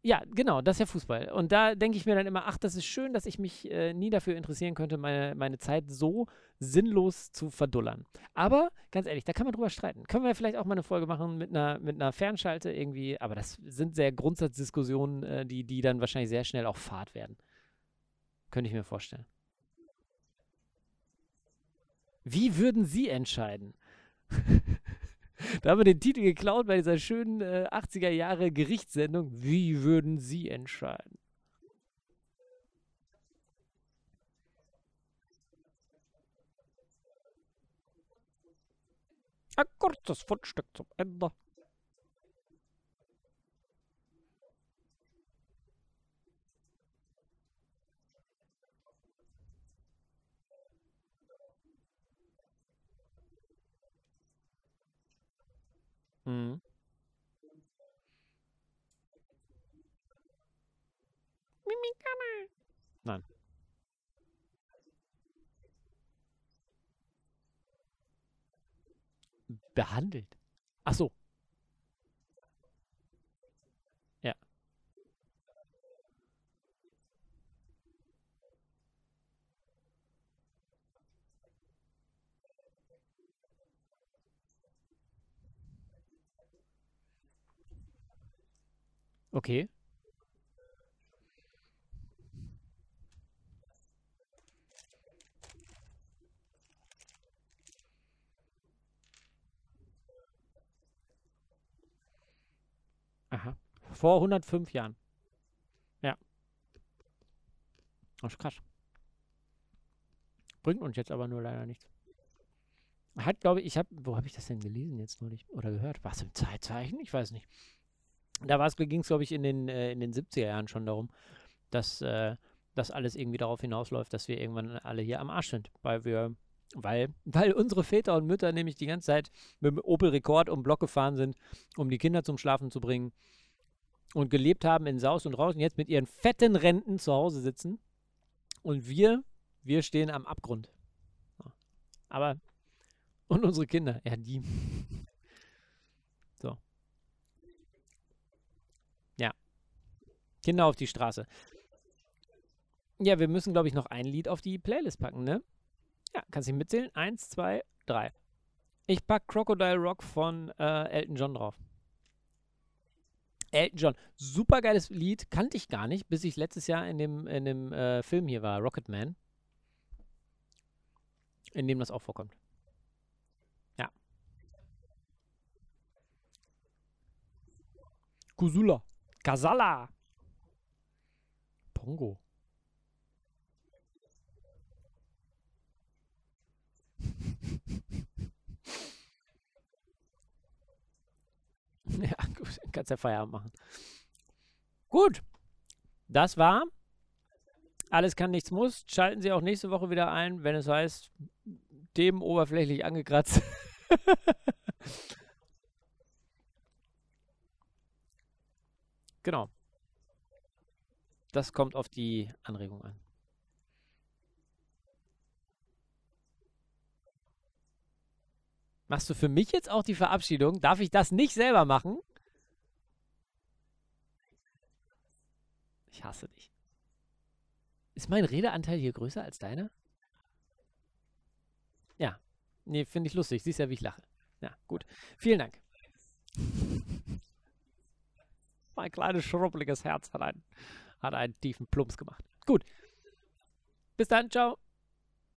Ja, genau, das ist ja Fußball. Und da denke ich mir dann immer, ach, das ist schön, dass ich mich äh, nie dafür interessieren könnte, meine, meine Zeit so sinnlos zu verdullern. Aber ganz ehrlich, da kann man drüber streiten. Können wir vielleicht auch mal eine Folge machen mit einer, mit einer Fernschalte irgendwie, aber das sind sehr Grundsatzdiskussionen, äh, die, die dann wahrscheinlich sehr schnell auch Fahrt werden. Könnte ich mir vorstellen. Wie würden Sie entscheiden? da haben wir den Titel geklaut bei dieser schönen äh, 80er Jahre Gerichtssendung. Wie würden Sie entscheiden? Ein kurzes Fundstück zum Ende. Mhm. Mimikama. Nein. Behandelt. Ach so. Ja. Okay. Vor 105 Jahren. Ja. Das ist krass. Bringt uns jetzt aber nur leider nichts. Hat, glaube ich, ich habe, wo habe ich das denn gelesen jetzt neulich oder gehört? Was im Zeitzeichen? Ich weiß nicht. Da ging es, glaube ich, in den, äh, in den 70er Jahren schon darum, dass äh, das alles irgendwie darauf hinausläuft, dass wir irgendwann alle hier am Arsch sind, weil wir, weil, weil unsere Väter und Mütter nämlich die ganze Zeit mit dem Opel Rekord um Block gefahren sind, um die Kinder zum Schlafen zu bringen und gelebt haben in Saus und Raus und jetzt mit ihren fetten Renten zu Hause sitzen und wir, wir stehen am Abgrund. Aber, und unsere Kinder, ja, die. So. Ja. Kinder auf die Straße. Ja, wir müssen, glaube ich, noch ein Lied auf die Playlist packen, ne? Ja, kannst du mitzählen? Eins, zwei, drei. Ich pack Crocodile Rock von äh, Elton John drauf. Elton John, super geiles Lied, kannte ich gar nicht, bis ich letztes Jahr in dem, in dem äh, Film hier war, Rocketman, in dem das auch vorkommt. Ja. Kusula. Kasala. Pongo. ja, gut, kannst ja Feierabend machen. Gut, das war Alles kann, nichts muss. Schalten Sie auch nächste Woche wieder ein, wenn es heißt, Themen oberflächlich angekratzt. genau. Das kommt auf die Anregung an. Machst du für mich jetzt auch die Verabschiedung? Darf ich das nicht selber machen? Ich hasse dich. Ist mein Redeanteil hier größer als deiner? Ja. Nee, finde ich lustig. Siehst ja, wie ich lache. Ja, gut. Vielen Dank. mein kleines schrubbeliges Herz hat einen, hat einen tiefen Plumps gemacht. Gut. Bis dann. Ciao.